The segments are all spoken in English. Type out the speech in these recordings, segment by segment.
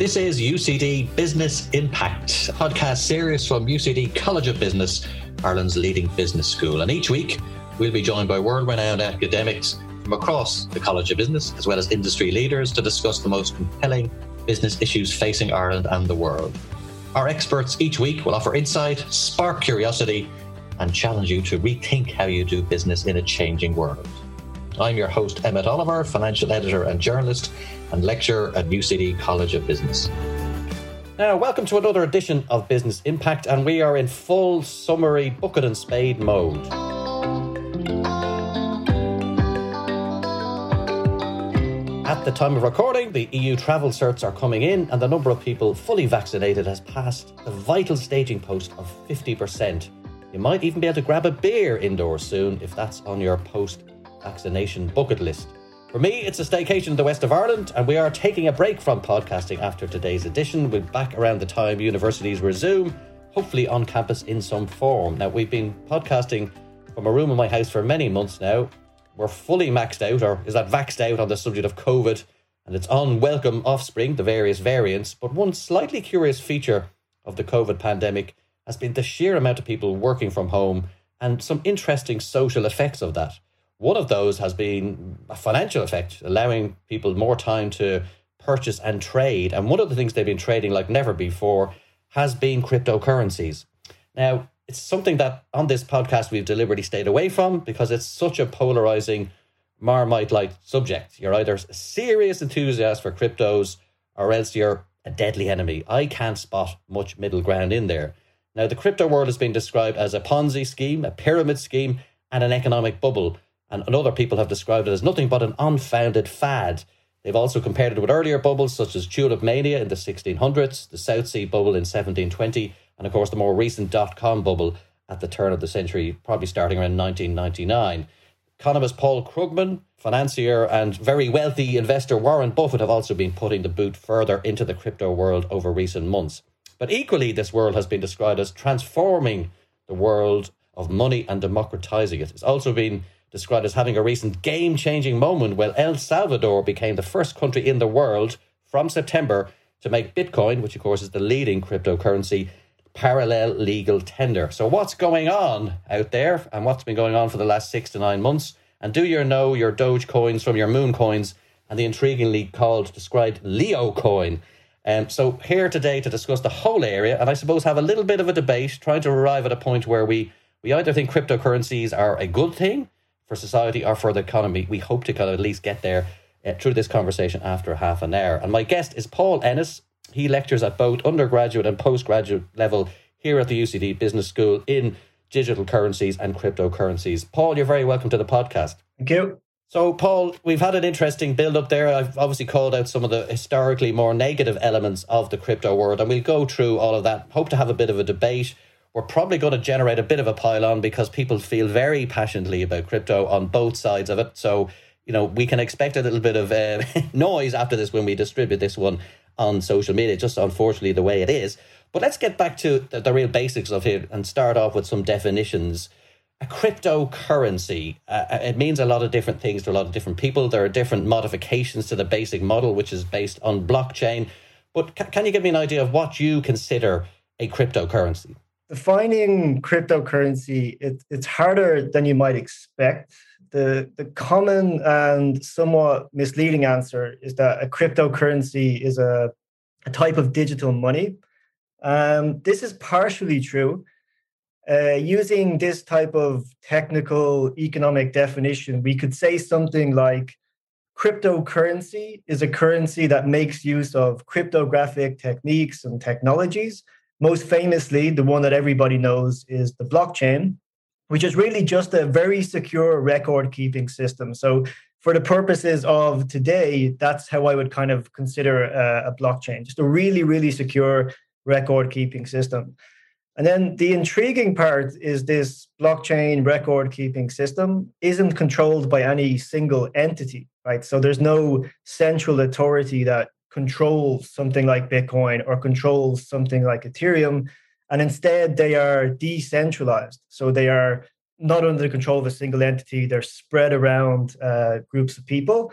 This is UCD Business Impact, a podcast series from UCD College of Business, Ireland's leading business school. And each week, we'll be joined by world renowned academics from across the College of Business, as well as industry leaders, to discuss the most compelling business issues facing Ireland and the world. Our experts each week will offer insight, spark curiosity, and challenge you to rethink how you do business in a changing world. I'm your host, Emmett Oliver, financial editor and journalist, and lecturer at UCD College of Business. Now, welcome to another edition of Business Impact, and we are in full summary bucket and spade mode. At the time of recording, the EU travel certs are coming in, and the number of people fully vaccinated has passed the vital staging post of 50%. You might even be able to grab a beer indoors soon if that's on your post vaccination bucket list. For me, it's a staycation in the west of Ireland, and we are taking a break from podcasting after today's edition. We'll be back around the time universities resume, hopefully on campus in some form. Now, we've been podcasting from a room in my house for many months now. We're fully maxed out, or is that vaxed out on the subject of COVID and its unwelcome offspring, the various variants. But one slightly curious feature of the COVID pandemic has been the sheer amount of people working from home and some interesting social effects of that. One of those has been a financial effect, allowing people more time to purchase and trade. And one of the things they've been trading like never before has been cryptocurrencies. Now, it's something that on this podcast we've deliberately stayed away from because it's such a polarizing, marmite like subject. You're either a serious enthusiast for cryptos or else you're a deadly enemy. I can't spot much middle ground in there. Now, the crypto world has been described as a Ponzi scheme, a pyramid scheme, and an economic bubble and, and other people have described it as nothing but an unfounded fad. They've also compared it with earlier bubbles such as tulip mania in the 1600s, the South Sea bubble in 1720, and of course the more recent dot com bubble at the turn of the century, probably starting around 1999. Economist Paul Krugman, financier, and very wealthy investor Warren Buffett have also been putting the boot further into the crypto world over recent months. But equally, this world has been described as transforming the world of money and democratizing it. It's also been described as having a recent game changing moment when El Salvador became the first country in the world from September to make Bitcoin, which of course is the leading cryptocurrency, parallel legal tender. So, what's going on out there and what's been going on for the last six to nine months? And do you know your Doge coins from your Moon coins and the intriguingly called, described Leo coin? Um, so, here today to discuss the whole area and I suppose have a little bit of a debate, trying to arrive at a point where we, we either think cryptocurrencies are a good thing for society or for the economy. We hope to kind of at least get there uh, through this conversation after half an hour. And my guest is Paul Ennis. He lectures at both undergraduate and postgraduate level here at the UCD Business School in digital currencies and cryptocurrencies. Paul, you're very welcome to the podcast. Thank you. So, Paul, we've had an interesting build up there. I've obviously called out some of the historically more negative elements of the crypto world, and we'll go through all of that. Hope to have a bit of a debate we're probably going to generate a bit of a pile-on because people feel very passionately about crypto on both sides of it. So, you know, we can expect a little bit of uh, noise after this when we distribute this one on social media, just unfortunately the way it is. But let's get back to the, the real basics of it and start off with some definitions. A cryptocurrency, uh, uh, it means a lot of different things to a lot of different people. There are different modifications to the basic model, which is based on blockchain. But ca- can you give me an idea of what you consider a cryptocurrency? Defining cryptocurrency it, it's harder than you might expect. The the common and somewhat misleading answer is that a cryptocurrency is a, a type of digital money. Um, this is partially true. Uh, using this type of technical economic definition we could say something like cryptocurrency is a currency that makes use of cryptographic techniques and technologies most famously, the one that everybody knows is the blockchain, which is really just a very secure record keeping system. So, for the purposes of today, that's how I would kind of consider a, a blockchain just a really, really secure record keeping system. And then the intriguing part is this blockchain record keeping system isn't controlled by any single entity, right? So there's no central authority that controls something like Bitcoin or controls something like Ethereum. And instead, they are decentralized. So they are not under the control of a single entity, they're spread around uh, groups of people.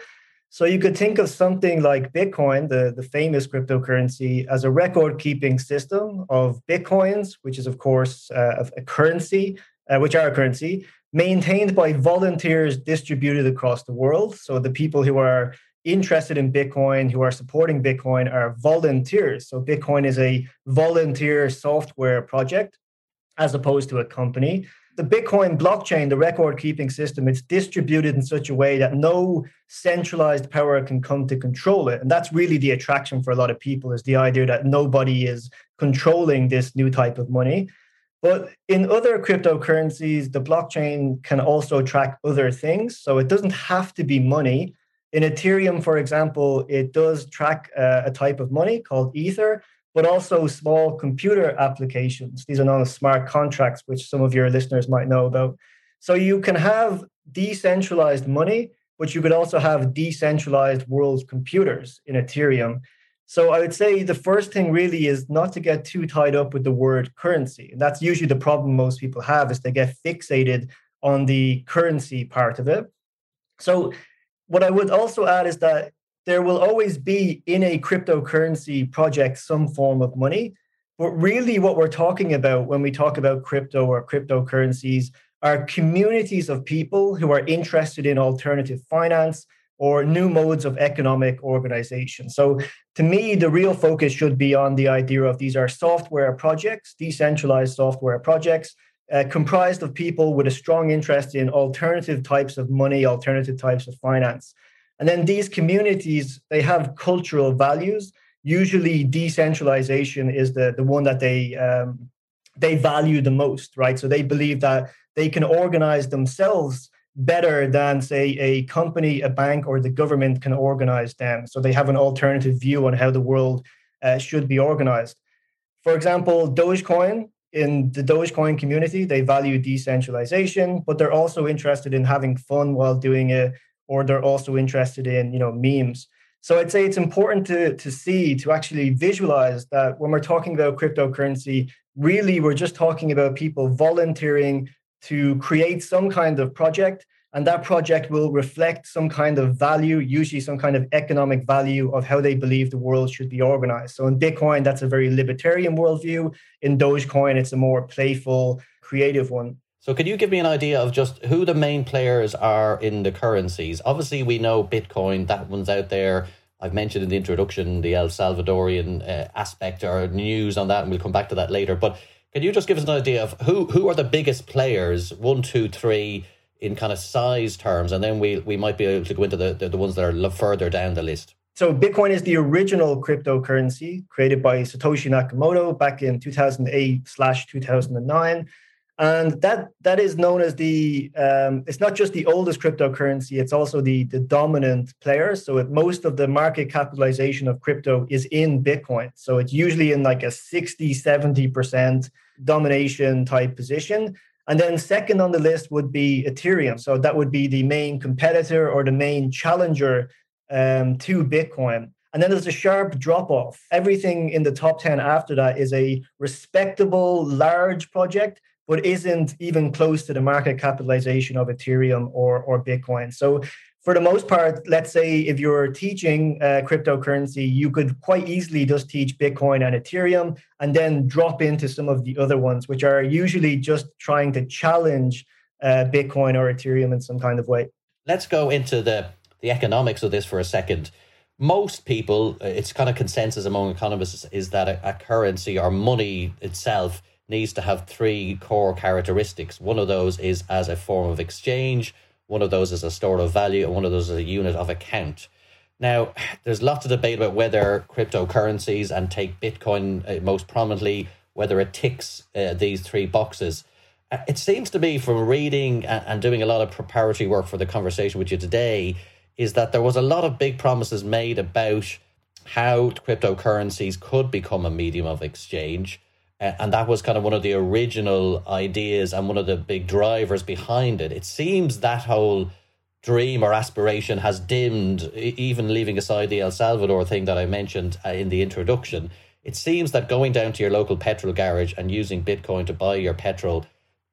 So you could think of something like Bitcoin, the, the famous cryptocurrency, as a record keeping system of Bitcoins, which is, of course, uh, a currency, uh, which are a currency, maintained by volunteers distributed across the world. So the people who are interested in Bitcoin, who are supporting Bitcoin, are volunteers. So Bitcoin is a volunteer software project as opposed to a company the Bitcoin blockchain, the record keeping system, it's distributed in such a way that no centralized power can come to control it. And that's really the attraction for a lot of people is the idea that nobody is controlling this new type of money. But in other cryptocurrencies, the blockchain can also track other things. So it doesn't have to be money. In Ethereum, for example, it does track uh, a type of money called Ether, but also small computer applications. These are known as smart contracts, which some of your listeners might know about. So you can have decentralized money, but you could also have decentralized world computers in Ethereum. So I would say the first thing really is not to get too tied up with the word currency. And that's usually the problem most people have is they get fixated on the currency part of it. So what I would also add is that there will always be in a cryptocurrency project some form of money. But really, what we're talking about when we talk about crypto or cryptocurrencies are communities of people who are interested in alternative finance or new modes of economic organization. So, to me, the real focus should be on the idea of these are software projects, decentralized software projects. Uh, comprised of people with a strong interest in alternative types of money, alternative types of finance. And then these communities, they have cultural values. Usually, decentralization is the, the one that they um, they value the most, right? So they believe that they can organize themselves better than, say, a company, a bank, or the government can organize them. So they have an alternative view on how the world uh, should be organized. For example, Dogecoin, in the Dogecoin community, they value decentralization, but they're also interested in having fun while doing it or they're also interested in you know memes. So i'd say it's important to to see to actually visualize that when we're talking about cryptocurrency really we're just talking about people volunteering to create some kind of project and that project will reflect some kind of value usually some kind of economic value of how they believe the world should be organized so in bitcoin that's a very libertarian worldview in dogecoin it's a more playful creative one so, can you give me an idea of just who the main players are in the currencies? Obviously, we know Bitcoin, that one's out there. I've mentioned in the introduction the El Salvadorian uh, aspect or news on that, and we'll come back to that later. But can you just give us an idea of who who are the biggest players, one, two, three, in kind of size terms, and then we we might be able to go into the, the, the ones that are further down the list. So Bitcoin is the original cryptocurrency created by Satoshi Nakamoto back in 2008 slash 2009 and that that is known as the um, it's not just the oldest cryptocurrency it's also the the dominant player. So it, most of the market capitalization of crypto is in bitcoin. So it's usually in like a 60 70% domination type position and then second on the list would be ethereum so that would be the main competitor or the main challenger um, to bitcoin and then there's a sharp drop off. Everything in the top 10 after that is a respectable, large project but isn't even close to the market capitalization of Ethereum or, or Bitcoin. So, for the most part, let's say if you're teaching uh, cryptocurrency, you could quite easily just teach Bitcoin and Ethereum and then drop into some of the other ones, which are usually just trying to challenge uh, Bitcoin or Ethereum in some kind of way. Let's go into the, the economics of this for a second most people, uh, it's kind of consensus among economists, is that a, a, currency or money itself needs to have three core characteristics. One of those is as a form of exchange, one of those is a store of value, and one of those is a unit of account. Now, there's lots of debate about whether cryptocurrencies, and take Bitcoin uh, most prominently, whether it ticks uh, these three boxes. Uh, it seems to me from reading and, and doing a lot of preparatory work for the conversation with you today, is that there was a lot of big promises made about how cryptocurrencies could become a medium of exchange uh, and that was kind of one of the original ideas and one of the big drivers behind it. It seems that whole dream or aspiration has dimmed, even leaving aside the El Salvador thing that I mentioned uh, in the introduction. It seems that going down to your local petrol garage and using Bitcoin to buy your petrol,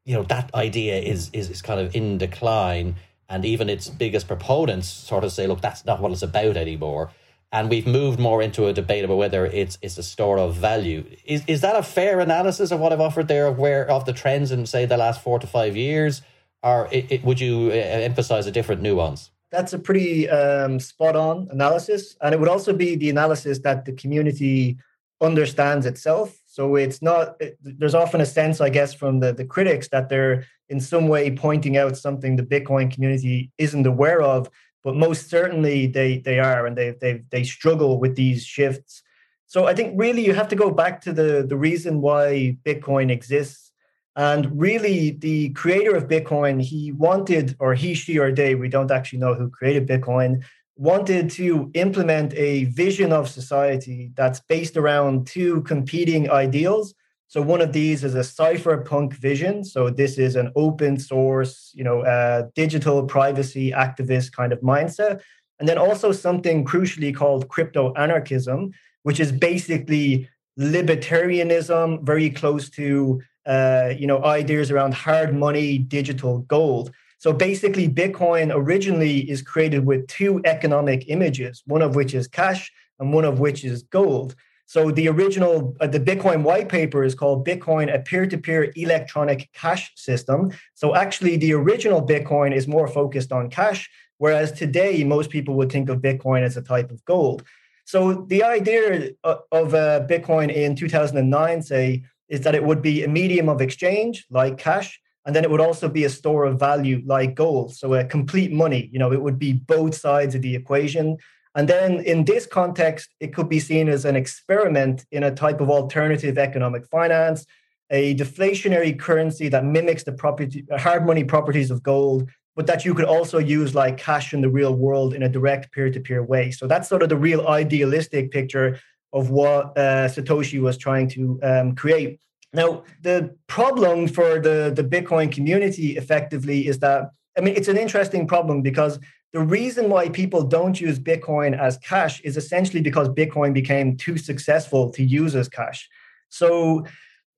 you know, that idea is is, is kind of in decline. and even its biggest proponents sort of say, look, that's not what it's about anymore. And we've moved more into a debate about whether it's it's a store of value. Is is that a fair analysis of what I've offered there of where of the trends in say the last four to five years, or it, it, would you uh, emphasize a different nuance? That's a pretty um, spot on analysis, and it would also be the analysis that the community understands itself. So it's not. It, there's often a sense, I guess, from the the critics that they're in some way pointing out something the Bitcoin community isn't aware of, but most certainly they they are, and they they they struggle with these shifts. So I think really you have to go back to the the reason why Bitcoin exists, and really the creator of Bitcoin he wanted, or he she or they we don't actually know who created Bitcoin wanted to implement a vision of society that's based around two competing ideals so one of these is a cypherpunk vision. So this is an open source, you know, uh, digital privacy activist kind of mindset. And then also something crucially called crypto anarchism, which is basically libertarianism, very close to uh, you know ideas around hard money, digital gold. So basically, Bitcoin originally is created with two economic images, one of which is cash and one of which is gold. So the original, uh, the Bitcoin white paper is called Bitcoin, a peer-to-peer electronic cash system. So actually, the original Bitcoin is more focused on cash, whereas today most people would think of Bitcoin as a type of gold. So the idea uh, of uh, Bitcoin in 2009, say, is that it would be a medium of exchange like cash, and then it would also be a store of value like gold. So a complete money. You know, it would be both sides of the equation. And then in this context, it could be seen as an experiment in a type of alternative economic finance, a deflationary currency that mimics the property, hard money properties of gold, but that you could also use like cash in the real world in a direct peer-to-peer way. So that's sort of the real idealistic picture of what uh, Satoshi was trying to um, create. Now, the problem for the, the Bitcoin community effectively is that, I mean, it's an interesting problem because the reason why people don't use Bitcoin as cash is essentially because Bitcoin became too successful to use as cash. So,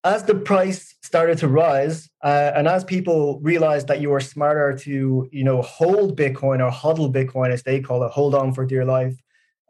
as the price started to rise, uh, and as people realized that you were smarter to, you know, hold Bitcoin or HODL Bitcoin, as they call it, hold on for dear life,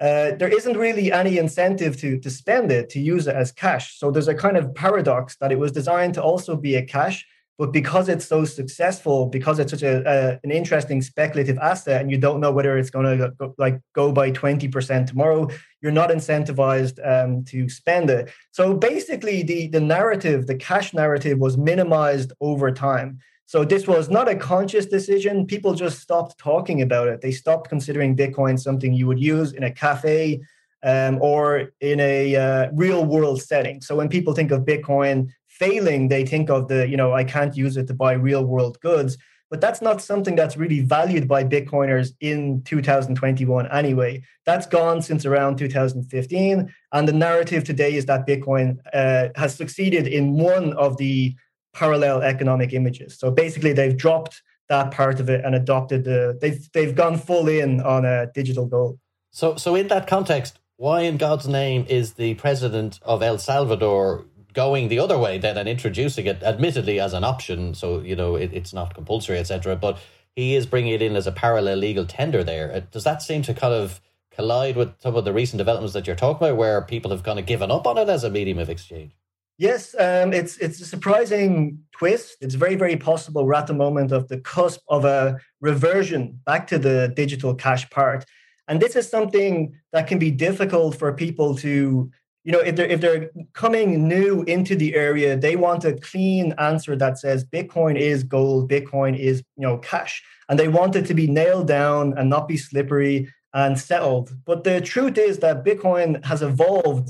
uh, there isn't really any incentive to to spend it to use it as cash. So there's a kind of paradox that it was designed to also be a cash, but because it's so successful, because it's such a, an interesting speculative asset, and you don't know whether it's going to go, like go by twenty percent tomorrow, you're not incentivized um, to spend it. So basically, the the narrative, the cash narrative, was minimized over time. So this was not a conscious decision. People just stopped talking about it. They stopped considering Bitcoin something you would use in a cafe um, or in a uh, real world setting. So when people think of Bitcoin, failing, they think of the, you know, I can't use it to buy real world goods. But that's not something that's really valued by Bitcoiners in 2021 anyway. That's gone since around 2015. And the narrative today is that Bitcoin uh, has succeeded in one of the parallel economic images. So basically, they've dropped that part of it and adopted the, they've, they've gone full in on a digital gold. So, so in that context, why in God's name is the president of El Salvador going the other way then and introducing it, admittedly as an option, so you know it, it's not compulsory, etc. But he is bringing it in as a parallel legal tender. There, uh, does that seem to kind of collide with some of the recent developments that you're talking about, where people have kind of given up on it as a medium of exchange? Yes, um, it's it's a surprising twist. It's very very possible we're at the moment of the cusp of a reversion back to the digital cash part, and this is something that can be difficult for people to you know, if they're if they're coming new into the area, they want a clean answer that says Bitcoin is gold, Bitcoin is you know cash, and they want it to be nailed down and not be slippery and settled. But the truth is that Bitcoin has evolved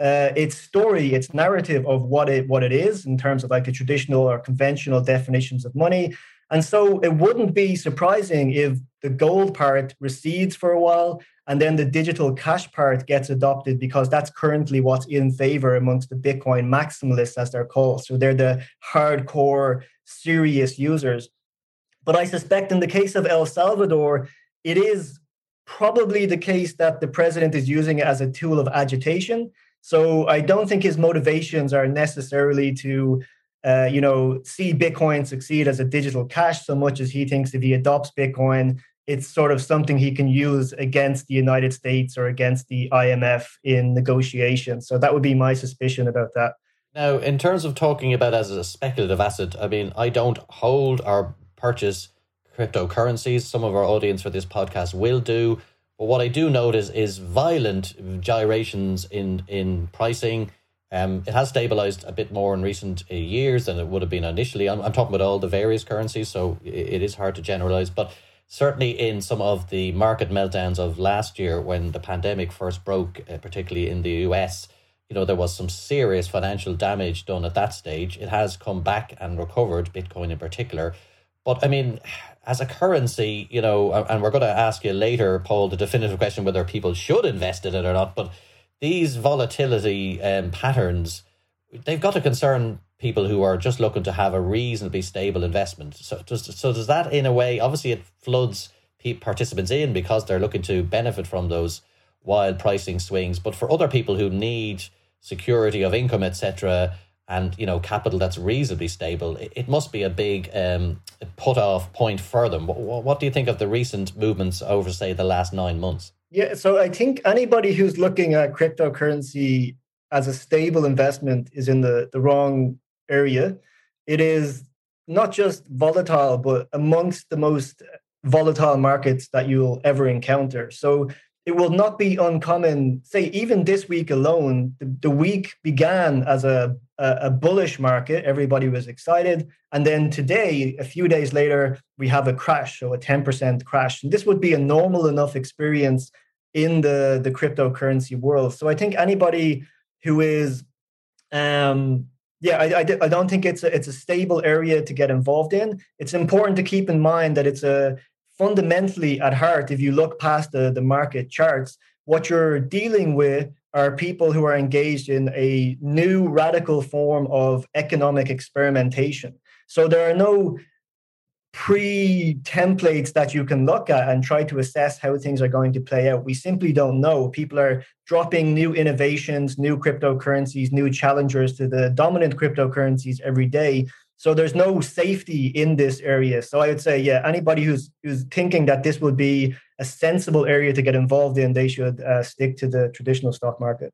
uh, its story, its narrative of what it what it is in terms of like the traditional or conventional definitions of money. And so it wouldn't be surprising if the gold part recedes for a while and then the digital cash part gets adopted because that's currently what's in favor amongst the Bitcoin maximalists, as they're called. So they're the hardcore, serious users. But I suspect in the case of El Salvador, it is probably the case that the president is using it as a tool of agitation. So I don't think his motivations are necessarily to uh, you know, see Bitcoin succeed as a digital cash so much as he thinks if he adopts Bitcoin, it's sort of something he can use against the United States or against the IMF in negotiations. So that would be my suspicion about that. Now, in terms of talking about as a speculative asset, I mean, I don't hold or purchase cryptocurrencies. Some of our audience for this podcast will do. But what I do notice is violent gyrations in, in pricing um, it has stabilized a bit more in recent uh, years than it would have been initially. I'm, I'm talking about all the various currencies, so it, is hard to generalize. But certainly in some of the market meltdowns of last year when the pandemic first broke, uh, particularly in the US, you know, there was some serious financial damage done at that stage. It has come back and recovered, Bitcoin in particular. But I mean, as a currency, you know, and we're going to ask you later, Paul, the definitive question whether people should invest in it or not. But these volatility um, patterns, they've got to concern people who are just looking to have a reasonably stable investment. So does, so does that, in a way, obviously it floods participants in because they're looking to benefit from those wild pricing swings. But for other people who need security of income, etc., and you know capital that's reasonably stable, it, must be a big um, put off point for them. What, what do you think of the recent movements over, say, the last nine months? Yeah, so I think anybody who's looking at cryptocurrency as a stable investment is in the, the wrong area. It is not just volatile, but amongst the most volatile markets that you'll ever encounter. So it will not be uncommon. Say, even this week alone, the, the week began as a, a, a bullish market. Everybody was excited. And then today, a few days later, we have a crash, so a 10% crash. And this would be a normal enough experience in the the cryptocurrency world. So I think anybody who is um yeah, I, I, I, don't think it's a, it's a stable area to get involved in. It's important to keep in mind that it's a fundamentally at heart, if you look past the, the market charts, what you're dealing with are people who are engaged in a new radical form of economic experimentation. So there are no pre templates that you can look at and try to assess how things are going to play out. We simply don't know. People are dropping new innovations, new cryptocurrencies, new challengers to the dominant cryptocurrencies every day. So there's no safety in this area. So I would say, yeah, anybody who's who's thinking that this would be a sensible area to get involved in, they should uh, stick to the traditional stock market.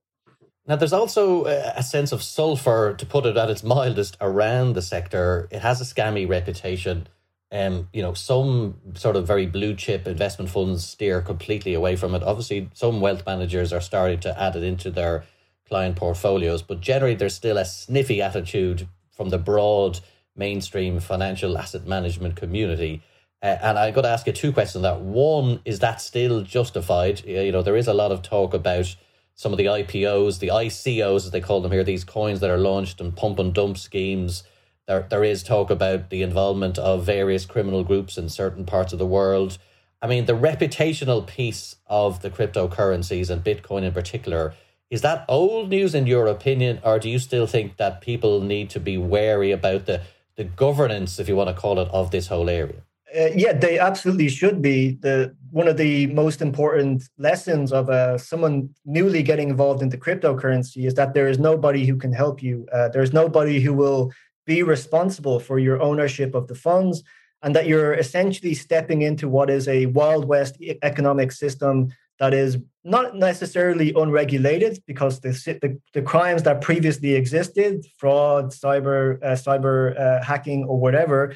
Now, there's also a sense of sulfur, to put it at its mildest, around the sector. It has a scammy reputation um, you know, some sort of very blue chip investment funds steer completely away from it. Obviously, some wealth managers are starting to add it into their client portfolios, but generally, there's still a sniffy attitude from the broad mainstream financial asset management community. Uh, and I got to ask you two questions. That one is that still justified? You know, there is a lot of talk about some of the IPOs, the ICOs as they call them here, these coins that are launched and pump and dump schemes there, there is talk about the involvement of various criminal groups in certain parts of the world. I mean, the reputational piece of the cryptocurrencies and Bitcoin in particular, is that old news in your opinion, or do you still think that people need to be wary about the, the governance, if you want to call it, of this whole area? Uh, yeah, they absolutely should be. The one of the most important lessons of uh, someone newly getting involved into cryptocurrency is that there is nobody who can help you. Uh, there's nobody who will be responsible for your ownership of the funds and that you're essentially stepping into what is a wild west economic system that is not necessarily unregulated because the, the, the crimes that previously existed fraud cyber uh, cyber uh, hacking or whatever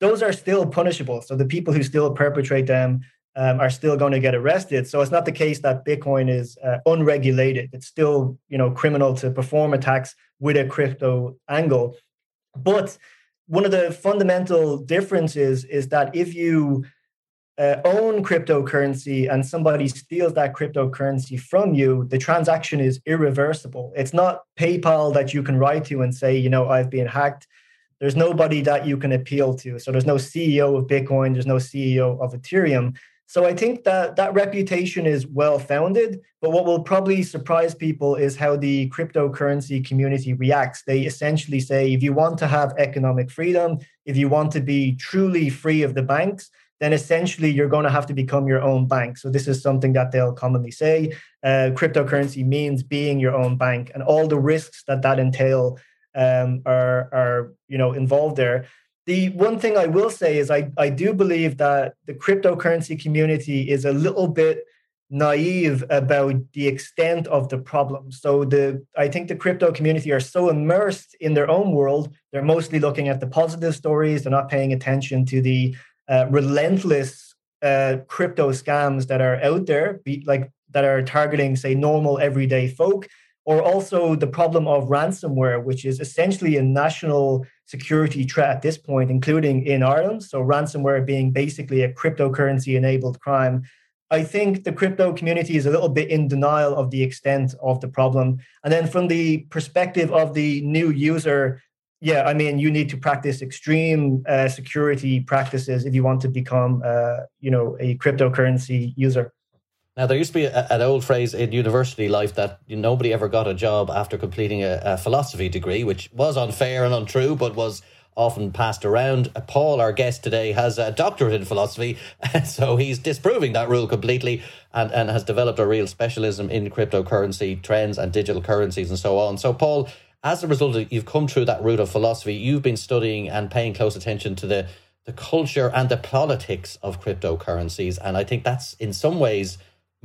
those are still punishable. So the people who still perpetrate them um, are still going to get arrested. So it's not the case that bitcoin is uh, unregulated. It's still you know criminal to perform attacks with a crypto angle but one of the fundamental differences is that if you uh, own cryptocurrency and somebody steals that cryptocurrency from you, the transaction is irreversible. It's not PayPal that you can write to and say, you know, I've been hacked. There's nobody that you can appeal to. So there's no CEO of Bitcoin, there's no CEO of Ethereum. So I think that that reputation is well founded. But what will probably surprise people is how the cryptocurrency community reacts. They essentially say if you want to have economic freedom, if you want to be truly free of the banks, then essentially you're going to have to become your own bank. So this is something that they'll commonly say. Uh, cryptocurrency means being your own bank, and all the risks that that entail um, are are you know involved there. The one thing I will say is I I do believe that the cryptocurrency community is a little bit naive about the extent of the problem. So the I think the crypto community are so immersed in their own world, they're mostly looking at the positive stories. They're not paying attention to the uh, relentless uh, crypto scams that are out there, be, like that are targeting, say, normal everyday folk, or also the problem of ransomware, which is essentially a national security threat at this point, including in Ireland. So ransomware being basically a cryptocurrency enabled crime I think the crypto community is a little bit in denial of the extent of the problem. And then from the perspective of the new user, yeah, I mean, you need to practice extreme uh, security practices if you want to become, uh, you know, a cryptocurrency user. Now, there used to be a, an old phrase in university life that nobody ever got a job after completing a, a philosophy degree, which was unfair and untrue, but was often passed around. Paul, our guest today, has a doctorate in philosophy, so he's disproving that rule completely and, and has developed a real specialism in cryptocurrency trends and digital currencies and so on. So, Paul, as a result of you've come through that route of philosophy, you've been studying and paying close attention to the the culture and the politics of cryptocurrencies. And I think that's in some ways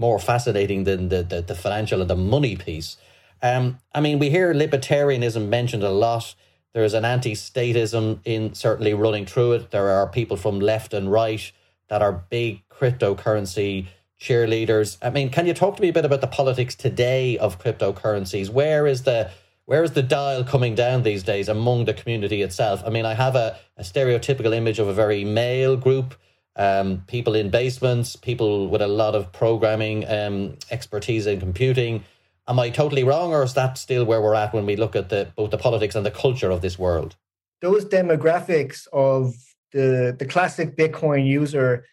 more fascinating than the, the, the financial and the money piece. Um, I mean, we hear libertarianism mentioned a lot there's an anti-statism in certainly running through it. There are people from left and right that are big cryptocurrency cheerleaders. I mean, can you talk to me a bit about the politics today of cryptocurrencies? Where is the where is the dial coming down these days among the community itself? I mean, I have a, a stereotypical image of a very male group, um, people in basements, people with a lot of programming um, expertise in computing, Am I totally wrong, or is that still where we're at when we look at the both the politics and the culture of this world? Those demographics of the the classic Bitcoin user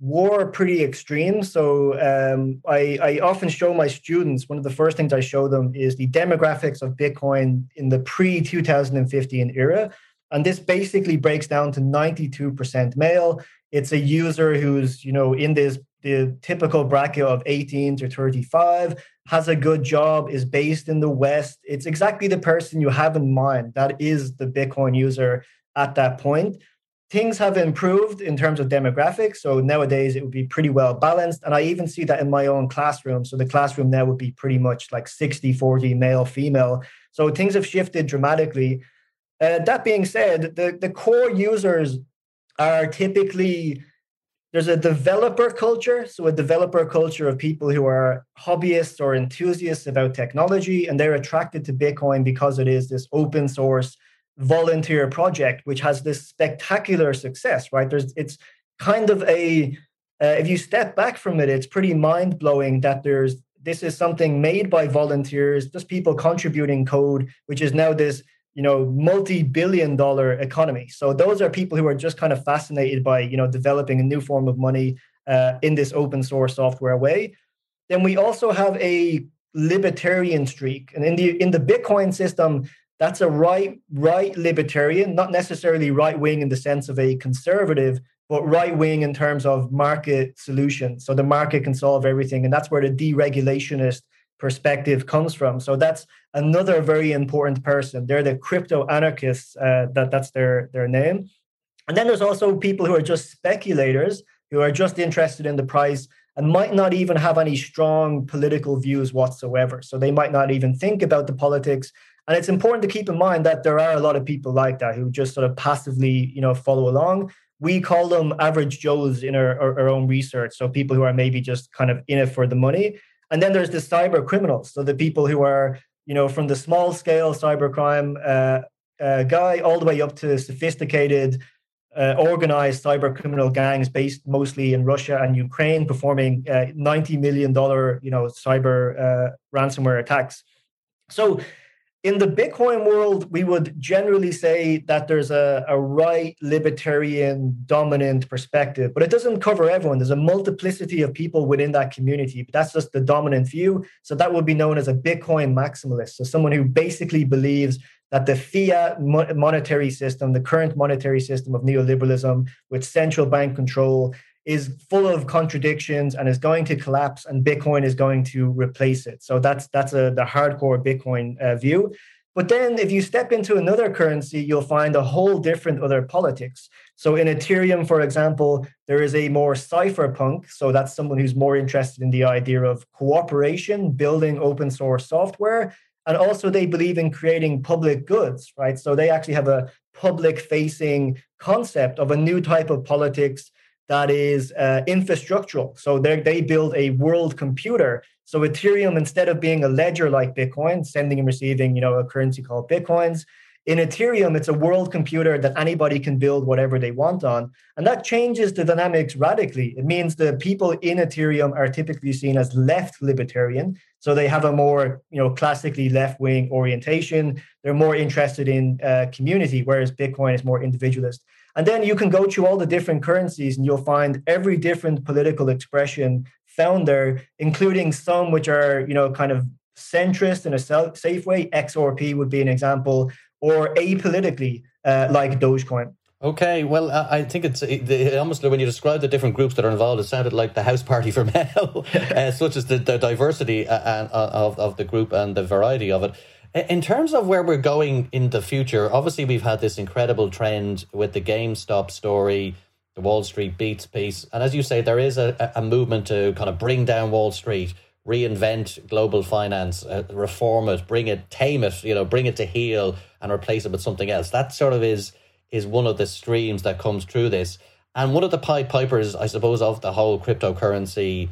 were pretty extreme. So um, I, I often show my students one of the first things I show them is the demographics of Bitcoin in the pre 2015 era. And this basically breaks down to 92% male. It's a user who's, you know, in this the typical bracket of 18 to 35, has a good job, is based in the West. It's exactly the person you have in mind. That is the Bitcoin user at that point. Things have improved in terms of demographics. So nowadays it would be pretty well balanced. And I even see that in my own classroom. So the classroom now would be pretty much like 60 40 male female. So things have shifted dramatically. Uh, that being said, the, the core users are typically there's a developer culture so a developer culture of people who are hobbyists or enthusiasts about technology and they're attracted to bitcoin because it is this open source volunteer project which has this spectacular success right? There's it's kind of a uh, if you step back from it it's pretty mind-blowing that there's this is something made by volunteers just people contributing code which is now this you know multi-billion dollar economy. So those are people who are just kind of fascinated by you know developing a new form of money uh, in this open source software way. Then we also have a libertarian streak. And in the in the bitcoin system that's a right right libertarian not necessarily right wing in the sense of a conservative but right wing in terms of market solutions. So the market can solve everything. And that's where the deregulationist perspective comes from. So that's another very important person. They're the crypto anarchists. Uh, that that's their their name. And then there's also people who are just speculators who are just interested in the price and might not even have any strong political views whatsoever. So they might not even think about the politics. And it's important to keep in mind that there are a lot of people like that who just sort of passively, you know, follow along. We call them average Joes in our, our, our own research. So people who are maybe just kind of in it for the money. And then there's the cyber criminals, so the people who are, you know, from the small scale cybercrime uh, uh, guy all the way up to sophisticated, uh, organized cyber criminal gangs based mostly in Russia and Ukraine, performing uh, ninety million dollar, you know, cyber uh, ransomware attacks. So in the Bitcoin world, we would generally say that there's a, a right libertarian dominant perspective, but it doesn't cover everyone. There's a multiplicity of people within that community, but that's just the dominant view. So that would be known as a Bitcoin maximalist. So someone who basically believes that the fiat monetary system, the current monetary system of neoliberalism with central bank control, is full of contradictions and is going to collapse and bitcoin is going to replace it so that's that's a the hardcore bitcoin uh, view But then if you step into another currency, you'll find a whole different other politics. So in Ethereum, for example, there is a more cypherpunk. So that's someone who's more interested in the idea of cooperation, building open source software. And also they believe in creating public goods, right? So they actually have a public facing concept of a new type of politics that is uh, infrastructural. So they build a world computer. So Ethereum, instead of being a ledger like Bitcoin, sending and receiving, you know, a currency called Bitcoins, in Ethereum, it's a world computer that anybody can build whatever they want on. And that changes the dynamics radically. It means the people in Ethereum are typically seen as left libertarian. So they have a more, you know, classically left-wing orientation. They're more interested in uh, community, whereas Bitcoin is more individualist. And then you can go through all the different currencies and you'll find every different political expression found there, including some which are, you know, kind of centrist in a safe way. XRP would be an example, or apolitically, uh, like Dogecoin. Okay, well, I think it's it, almost when you describe the different groups that are involved, it sounded like the house party for Mel, uh, such as the, the diversity uh, uh, of, of the group and the variety of it. In terms of where we're going in the future, obviously we've had this incredible trend with the GameStop story, the Wall Street bets piece, and as you say, there is a, a movement to kind of bring down Wall Street, reinvent global finance, uh, reform it, bring it, tame it, you know, bring it to heel, and replace it with something else. That sort of is is one of the streams that comes through this, and one of the pipe pipers, I suppose, of the whole cryptocurrency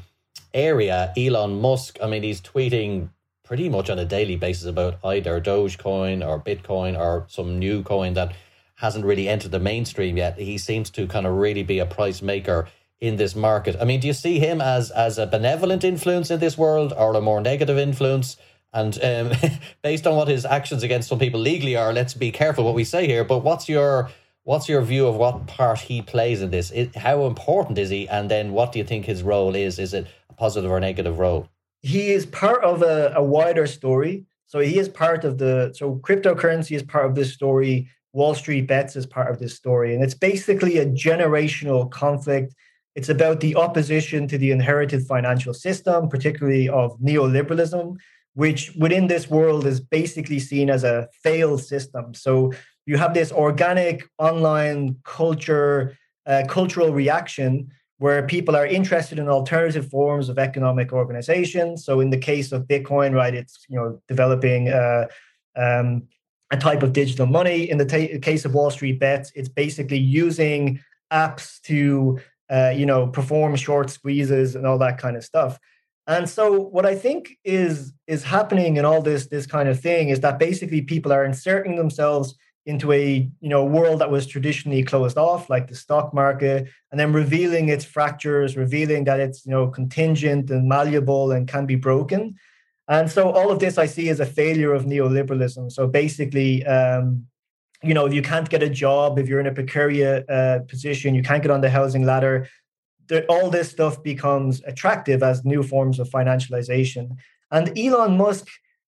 area, Elon Musk. I mean, he's tweeting pretty much on a daily basis about either Dogecoin or Bitcoin or some new coin that hasn't really entered the mainstream yet. He seems to kind of really be a price maker in this market. I mean, do you see him as as a benevolent influence in this world or a more negative influence? And um, based on what his actions against some people legally are, let's be careful what we say here. But what's your what's your view of what part he plays in this? How important is he? And then what do you think his role is? Is it a positive or negative role? He is part of a, a wider story. So he is part of the so cryptocurrency is part of this story. Wall Street bets is part of this story, and it's basically a generational conflict. It's about the opposition to the inherited financial system, particularly of neoliberalism, which within this world is basically seen as a failed system. So you have this organic online culture, uh, cultural reaction where people are interested in alternative forms of economic organization. So in the case of Bitcoin, right, it's you know developing uh, um, a type of digital money. In the case of Wall Street Bets, it's basically using apps to uh, you know perform short squeezes and all that kind of stuff. And so what I think is is happening in all this this kind of thing is that basically people are inserting themselves into a you know world that was traditionally closed off like the stock market and then revealing its fractures revealing that it's you know contingent and malleable and can be broken. And so all of this i see as a failure of neoliberalism. So basically um, you know if you can't get a job if you're in a precarious uh, position you can't get on the housing ladder all this stuff becomes attractive as new forms of financialization. And elon musk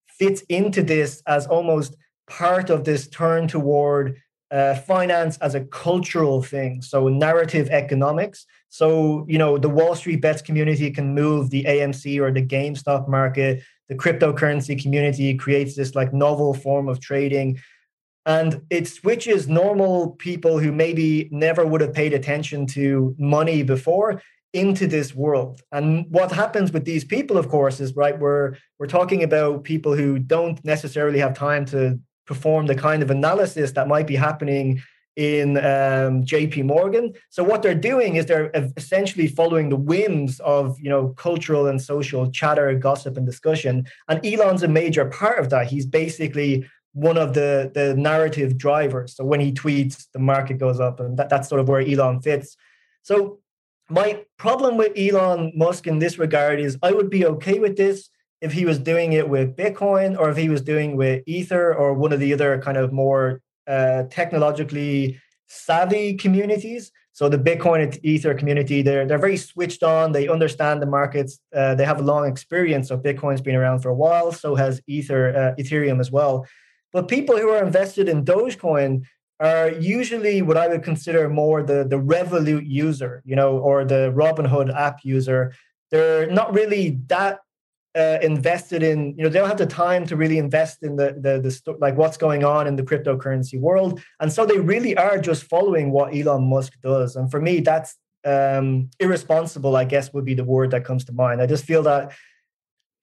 fits into this as almost part of this turn toward uh, finance as a cultural thing. So narrative economics. So you know the Wall Street bets community can move the AMC or the GameStop market. The cryptocurrency community creates this like novel form of trading. And it switches normal people who maybe never would have paid attention to money before into this world. And what happens with these people, of course, is right, we're we're talking about people who don't necessarily have time to perform the kind of analysis that might be happening in um, JP Morgan. So what they're doing is they're essentially following the whims of you know cultural and social chatter, gossip, and discussion. And Elon's a major part of that. He's basically one of the the narrative drivers. So when he tweets, the market goes up, and that, that's sort of where Elon fits. So my problem with Elon Musk in this regard is I would be okay with this if he was doing it with Bitcoin or if he was doing with Ether or one of the other kind of more uh, technologically savvy communities. So the Bitcoin and Ether community, they're they're very switched on. They understand the markets. Uh, they have a long experience. So Bitcoin's been around for a while. So has Ether, uh, Ethereum as well. But people who are invested in Dogecoin are usually what I would consider more the the Revolut user, you know, or the Robinhood app user. They're not really that uh, invested in, you know, they don't have the time to really invest in the, the, the, like what's going on in the cryptocurrency world. And so they really are just following what Elon Musk does. And for me, that's um, irresponsible, I guess would be the word that comes to mind. I just feel that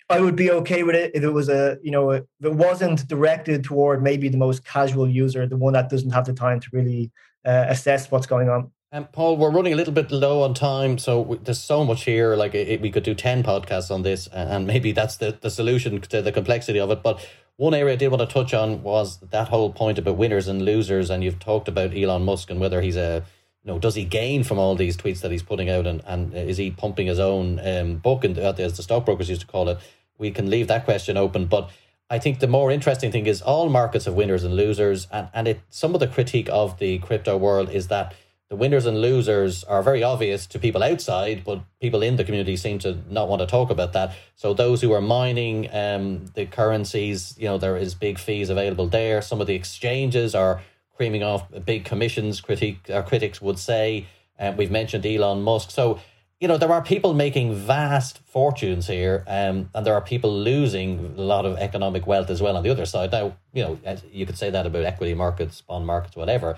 I would be okay with it if it was a, you know, if it wasn't directed toward maybe the most casual user, the one that doesn't have the time to really uh, assess what's going on. And Paul, we're running a little bit low on time, so we, there's so much here. Like it, we could do ten podcasts on this, and maybe that's the, the solution to the complexity of it. But one area I did want to touch on was that whole point about winners and losers, and you've talked about Elon Musk and whether he's a you know, does he gain from all these tweets that he's putting out, and, and is he pumping his own um, book, and as the stockbrokers used to call it? We can leave that question open, but I think the more interesting thing is all markets have winners and losers, and and it some of the critique of the crypto world is that the winners and losers are very obvious to people outside, but people in the community seem to not want to talk about that. So those who are mining um, the currencies, you know, there is big fees available there. Some of the exchanges are creaming off big commissions. Critique, our critics would say. Uh, we've mentioned Elon Musk. So you know there are people making vast fortunes here, um, and there are people losing a lot of economic wealth as well on the other side. Now, you know, you could say that about equity markets, bond markets, whatever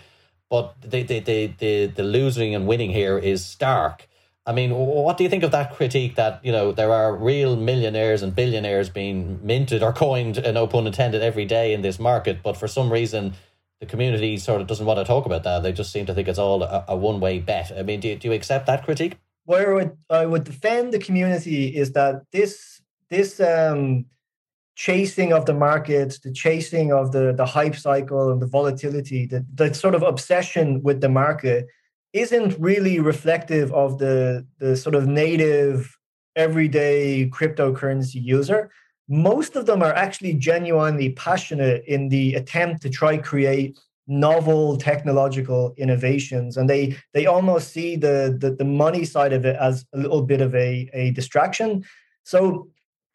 but the, the, the, the, the losing and winning here is stark. I mean, what do you think of that critique that, you know, there are real millionaires and billionaires being minted or coined, no pun intended, every day in this market, but for some reason the community sort of doesn't want to talk about that. They just seem to think it's all a, a one way bet. I mean, do you, do you accept that critique? Where I would, I would defend the community is that this this um, chasing of the market, the chasing of the, the hype cycle and the volatility, the, the sort of obsession with the market isn't really reflective of the, the sort of native everyday cryptocurrency user. Most of them are actually genuinely passionate in the attempt to try create novel technological innovations and they they almost see the, the the money side of it as a little bit of a, a distraction so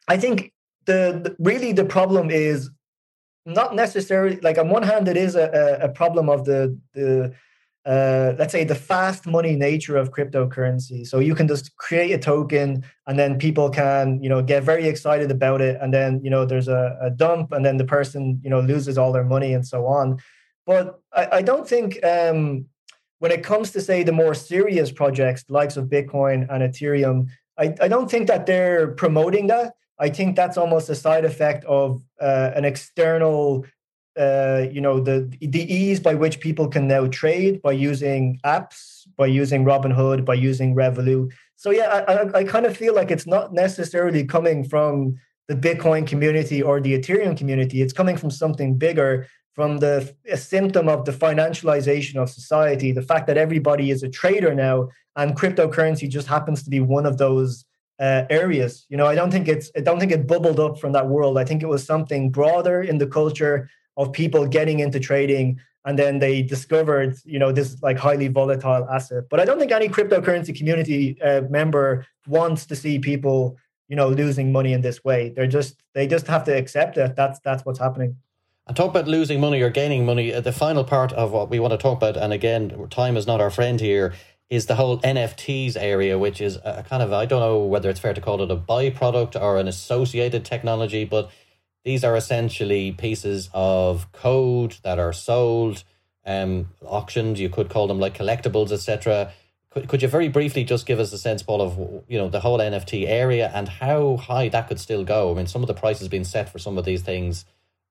i think the, really the problem is not necessarily like on one hand it is a, a problem of the the uh, let's say the fast money nature of cryptocurrency. So you can just create a token and then people can you know get very excited about it. And then you know there's a, a dump and then the person you know loses all their money and so on. But i, I don't think um, when it comes to say the more serious projects likes of bitcoin and ethereum I, I don't think that they're promoting that I think that's almost a side effect of uh, an external, uh, you know, the the ease by which people can now trade by using apps, by using Robinhood, by using Revolut. So yeah, I, I kind of feel like it's not necessarily coming from the Bitcoin community or the Ethereum community. It's coming from something bigger, from the a symptom of the financialization of society, the fact that everybody is a trader now, and cryptocurrency just happens to be one of those uh, areas. You know, I don't think it's I don't think it bubbled up from that world. I think it was something broader in the culture of people getting into trading, and then they discovered you know this like highly volatile asset. But I don't think any cryptocurrency community uh, member wants to see people you know losing money in this way. They're just they just have to accept that That's that's what's happening. And talk about losing money or gaining money. Uh, the final part of what we want to talk about, and again, time is not our friend here, is the whole NFTs area, which is a kind of, I don't know whether it's fair to call it a byproduct or an associated technology, but these are essentially pieces of code that are sold, um, auctioned, you could call them like collectibles, etc. Could, could you very briefly just give us a sense, Paul, of you know the whole NFT area and how high that could still go? I mean, some of the prices being set for some of these things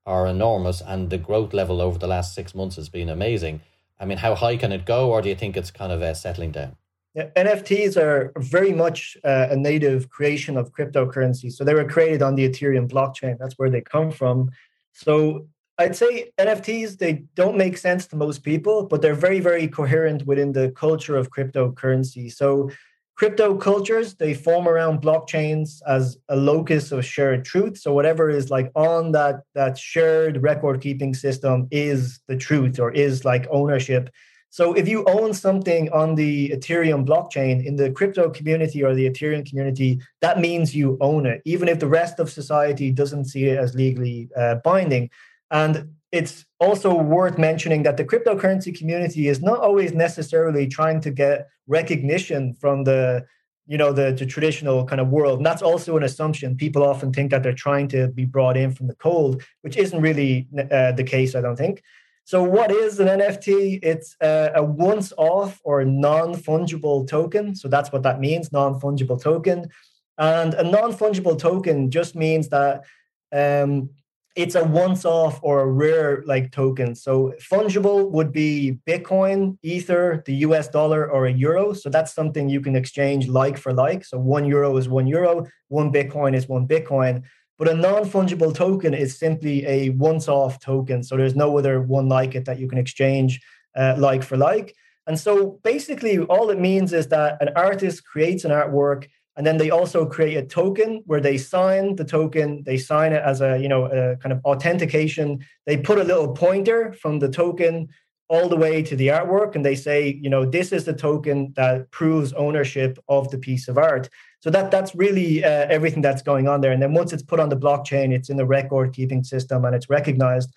are enormous, and the growth level over the last six months has been amazing. I mean, how high can it go, or do you think it's kind of uh, settling down? Yeah, NFTs are very much uh, a native creation of cryptocurrency. So they were created on the Ethereum blockchain. That's where they come from. So I'd say NFTs they don't make sense to most people, but they're very very coherent within the culture of cryptocurrency. So crypto cultures they form around blockchains as a locus of shared truth. So whatever is like on that that shared record keeping system is the truth or is like ownership. So if you own something on the ethereum blockchain in the crypto community or the ethereum community that means you own it even if the rest of society doesn't see it as legally uh, binding and it's also worth mentioning that the cryptocurrency community is not always necessarily trying to get recognition from the you know the, the traditional kind of world. And that's also an assumption. People often think that they're trying to be brought in from the cold which isn't really uh, the case i don't think. So what is an nft it's a, a once off or non-fungible token. So that's what that means non-fungible token. And a non-fungible token just means that um, it's a once off or a rare like token. So fungible would be Bitcoin, Ether, the US dollar, or a euro. So that's something you can exchange like for like. So one euro is one euro, one Bitcoin is one Bitcoin. But a non fungible token is simply a once off token. So there's no other one like it that you can exchange uh, like for like. And so basically, all it means is that an artist creates an artwork and then they also create a token where they sign the token. They sign it as a you know a kind of authentication. They put a little pointer from the token all the way to the artwork and they say you know this is the token that proves ownership of the piece of art. So that that's really uh, everything that's going on there. And then once it's put on the blockchain it's in the record keeping system and it's recognized.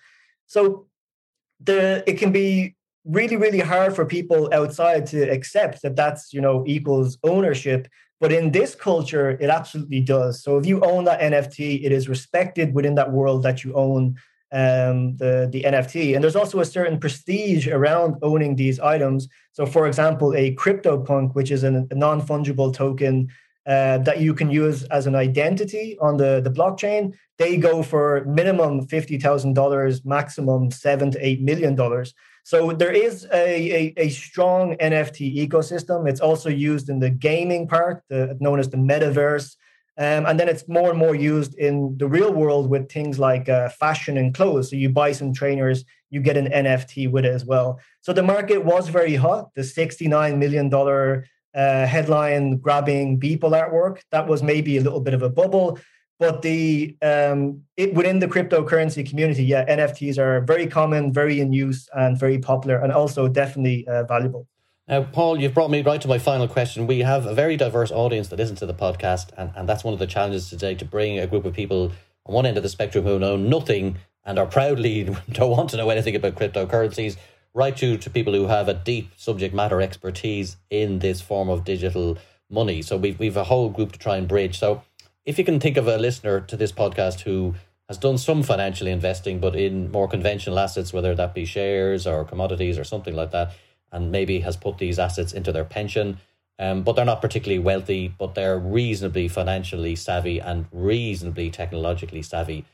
So the it can be really really hard for people outside to accept that that's you know equals ownership but in this culture, it absolutely does. So if you own that NFT, it is respected within that world that you own um, the, the NFT. And there's also a certain prestige around owning these items. So, for example, a CryptoPunk, which is an, a non fungible token uh, that you can use as an identity on the, the blockchain, they go for minimum $50,000, maximum seven to $8 million. So there is a, a, a, strong NFT ecosystem. It's also used in the gaming part, the, known as the metaverse. Um, and then it's more and more used in the real world with things like uh, fashion and clothes. So you buy some trainers, you get an NFT with it as well. So the market was very hot. The $69 million uh, headline grabbing Beeple artwork, that was maybe a little bit of a bubble. But the um, it, within the cryptocurrency community, yeah, NFTs are very common, very in use, and very popular, and also definitely uh, valuable. Now, Paul, you've brought me right to my final question. We have a very diverse audience that listens to the podcast, and, and that's one of the challenges today to bring a group of people on one end of the spectrum who know nothing and are proudly don't want to know anything about cryptocurrencies, right to, to people who have a deep subject matter expertise in this form of digital money. So we've, we've a whole group to try and bridge. So if you can think of a listener to this podcast who has done some financial investing, but in more conventional assets, whether that be shares or commodities or something like that, and maybe has put these assets into their pension, um, but they're not particularly wealthy, but they're reasonably financially savvy and reasonably technologically savvy.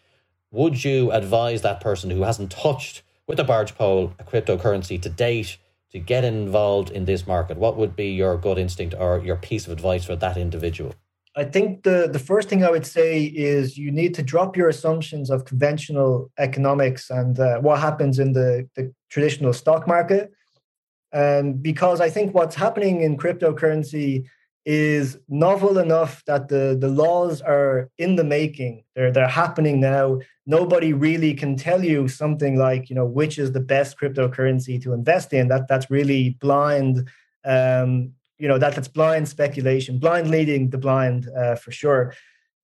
Would you advise that person who hasn't touched with a barge pole a cryptocurrency to date to get involved in this market? What would be your gut instinct or your piece of advice for that individual? I think the, the first thing I would say is you need to drop your assumptions of conventional economics and uh, what happens in the, the traditional stock market. Um, because I think what's happening in cryptocurrency is novel enough that the, the laws are in the making. They're, they're happening now. Nobody really can tell you something like, you know, which is the best cryptocurrency to invest in. That that's really blind um, you know that that's blind speculation, blind leading the blind uh, for sure.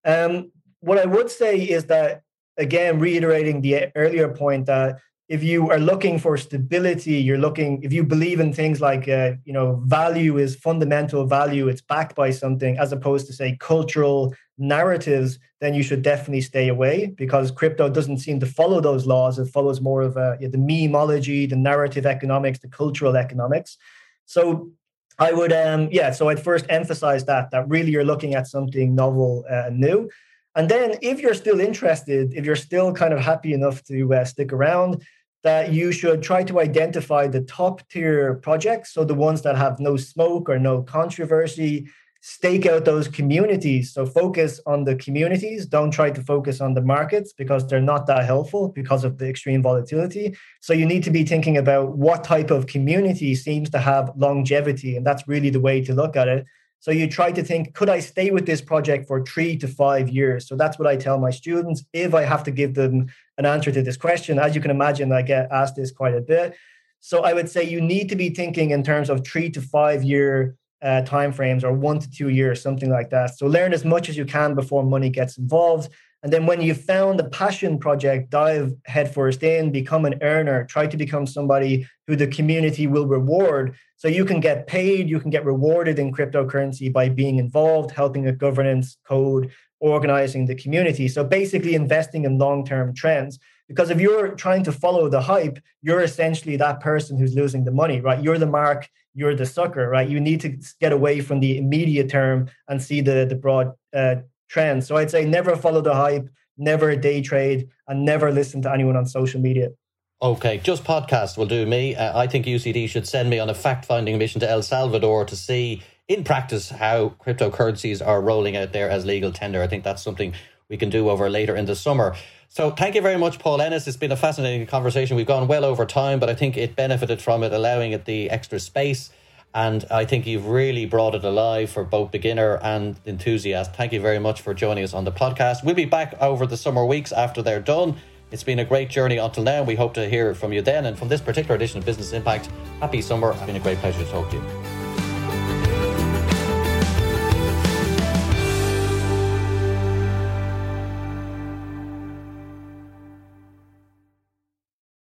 Um, what I would say is that again, reiterating the earlier point that if you are looking for stability, you're looking. If you believe in things like uh, you know value is fundamental value, it's backed by something, as opposed to say cultural narratives, then you should definitely stay away because crypto doesn't seem to follow those laws. It follows more of uh, the memeology, the narrative economics, the cultural economics. So I would, um, yeah. So I'd first emphasize that that really you're looking at something novel uh, and new, and then if you're still interested, if you're still kind of happy enough to uh, stick around, that you should try to identify the top tier projects, so the ones that have no smoke or no controversy, stake out those communities. So focus on the communities. Don't try to focus on the markets because they're not that helpful because of the extreme volatility. So you need to be thinking about what type of community seems to have longevity. And that's really the way to look at it. So you try to think, could I stay with this project for three to five years? So that's what I tell my students. If I have to give them an answer to this question, as you can imagine, I get asked this quite a bit. So I would say you need to be thinking in terms of three to five year uh, timeframes or one to two years, something like that. So learn as much as you can before money gets involved. And then when you found a passion project, dive headfirst in, become an earner, try to become somebody who the community will reward. So you can get paid, you can get rewarded in cryptocurrency by being involved, helping with governance, code, organizing the community. So basically investing in long-term trends. Because if you're trying to follow the hype, you're essentially that person who's losing the money, right? You're the mark, you're the sucker, right? You need to get away from the immediate term and see the, the broad uh, trends. So I'd say never follow the hype, never day trade, and never listen to anyone on social media. Okay, just podcast will do me. Uh, I think UCD should send me on a fact finding mission to El Salvador to see in practice how cryptocurrencies are rolling out there as legal tender. I think that's something we can do over later in the summer. So thank you very much, Paul Ennis. It's been a fascinating conversation. We've gone well over time, but I think it benefited from it, allowing it the extra space. And I think you've really brought it alive for both beginner and enthusiast. Thank you very much for joining us on the podcast. We'll be back over the summer weeks after they're done. It's been a great journey until now. We hope to hear from you then. And from this particular edition of Business Impact, happy summer. It's been a great pleasure to talk to you.